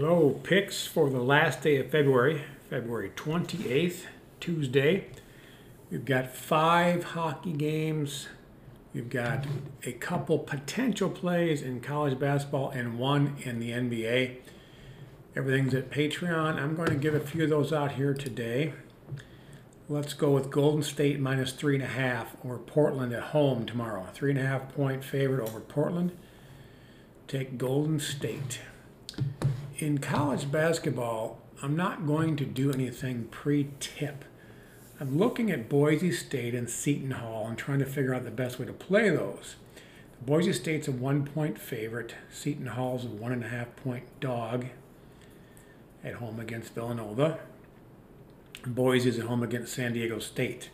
Hello, picks for the last day of February, February 28th, Tuesday. We've got five hockey games. We've got a couple potential plays in college basketball and one in the NBA. Everything's at Patreon. I'm going to give a few of those out here today. Let's go with Golden State minus three and a half over Portland at home tomorrow. Three and a half point favorite over Portland. Take Golden State. In college basketball, I'm not going to do anything pre tip. I'm looking at Boise State and Seton Hall and trying to figure out the best way to play those. Boise State's a one point favorite. Seton Hall's a one and a half point dog at home against Villanova. Boise is at home against San Diego State.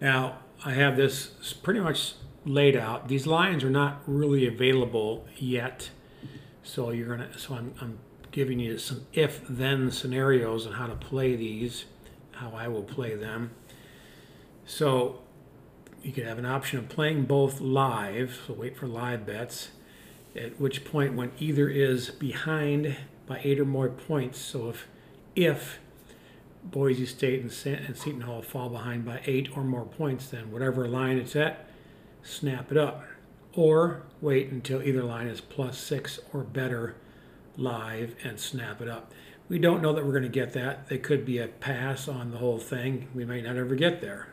Now, I have this pretty much laid out. These lines are not really available yet. So you're gonna so I'm, I'm giving you some if then scenarios on how to play these, how I will play them. So you could have an option of playing both live, so wait for live bets, at which point when either is behind by eight or more points. So if if Boise State and, and Seton Hall fall behind by eight or more points, then whatever line it's at, snap it up. Or wait until either line is plus six or better live and snap it up. We don't know that we're going to get that. It could be a pass on the whole thing. We might not ever get there.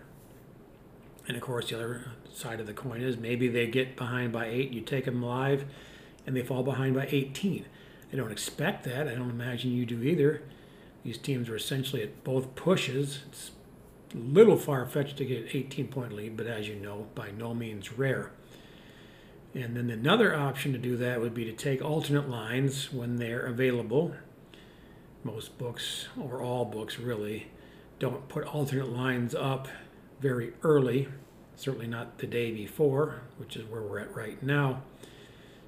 And of course, the other side of the coin is maybe they get behind by eight, you take them live, and they fall behind by 18. I don't expect that. I don't imagine you do either. These teams are essentially at both pushes. It's a little far fetched to get an 18 point lead, but as you know, by no means rare. And then another option to do that would be to take alternate lines when they're available. Most books, or all books really, don't put alternate lines up very early, certainly not the day before, which is where we're at right now.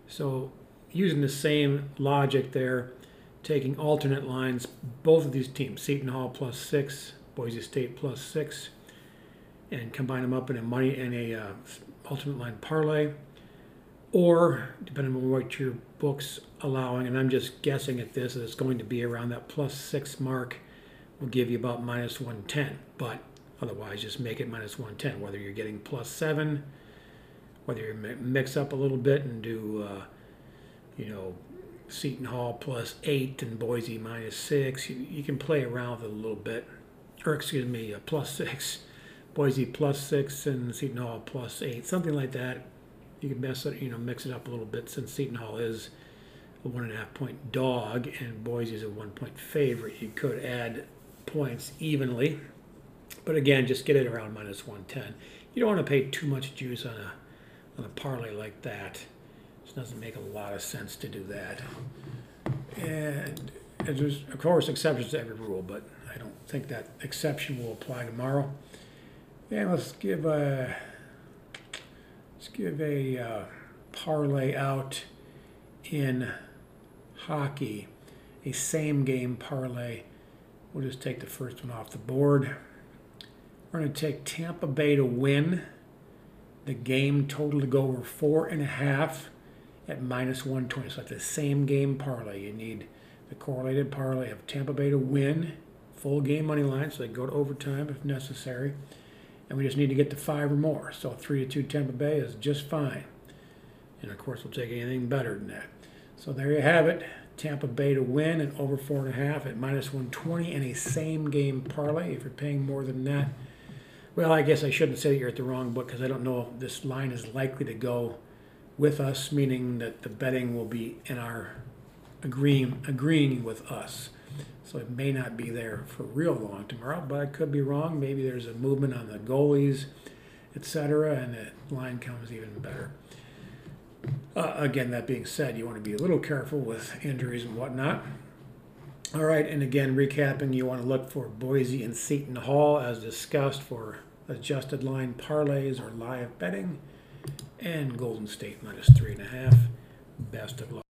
So, using the same logic there, taking alternate lines, both of these teams, Seton Hall plus six, Boise State plus six, and combine them up in a money and a uh, alternate line parlay or depending on what your book's allowing, and I'm just guessing at this, it's going to be around that plus six mark, will give you about minus 110. But otherwise, just make it minus 110. Whether you're getting plus seven, whether you mix up a little bit and do, uh, you know, Seton Hall plus eight and Boise minus six, you, you, can play around with it a little bit. Or excuse me, uh, plus six, Boise plus six and Seton Hall plus eight, something like that you can mess it, you know, mix it up a little bit since Seton Hall is a one and a half point dog and Boise is a one point favorite. You could add points evenly, but again, just get it around minus 110. You don't want to pay too much juice on a on a parlay like that. It doesn't make a lot of sense to do that. And there's of course exceptions to every rule, but I don't think that exception will apply tomorrow. And let's give a Let's give a uh, parlay out in hockey, a same game parlay. We'll just take the first one off the board. We're going to take Tampa Bay to win. The game total to go over four and a half at minus 120. So it's the same game parlay. You need the correlated parlay of Tampa Bay to win, full game money line, so they go to overtime if necessary and we just need to get to five or more. So three to two Tampa Bay is just fine. And of course, we'll take anything better than that. So there you have it. Tampa Bay to win and over four and a half at minus 120 and a same game parlay if you're paying more than that. Well, I guess I shouldn't say that you're at the wrong book because I don't know if this line is likely to go with us, meaning that the betting will be in our agreeing agreeing with us. So it may not be there for real long tomorrow, but I could be wrong. Maybe there's a movement on the goalies, etc., and the line comes even better. Uh, again, that being said, you want to be a little careful with injuries and whatnot. All right, and again, recapping, you want to look for Boise and Seton Hall as discussed for adjusted line parlays or live betting, and Golden State minus three and a half. Best of luck.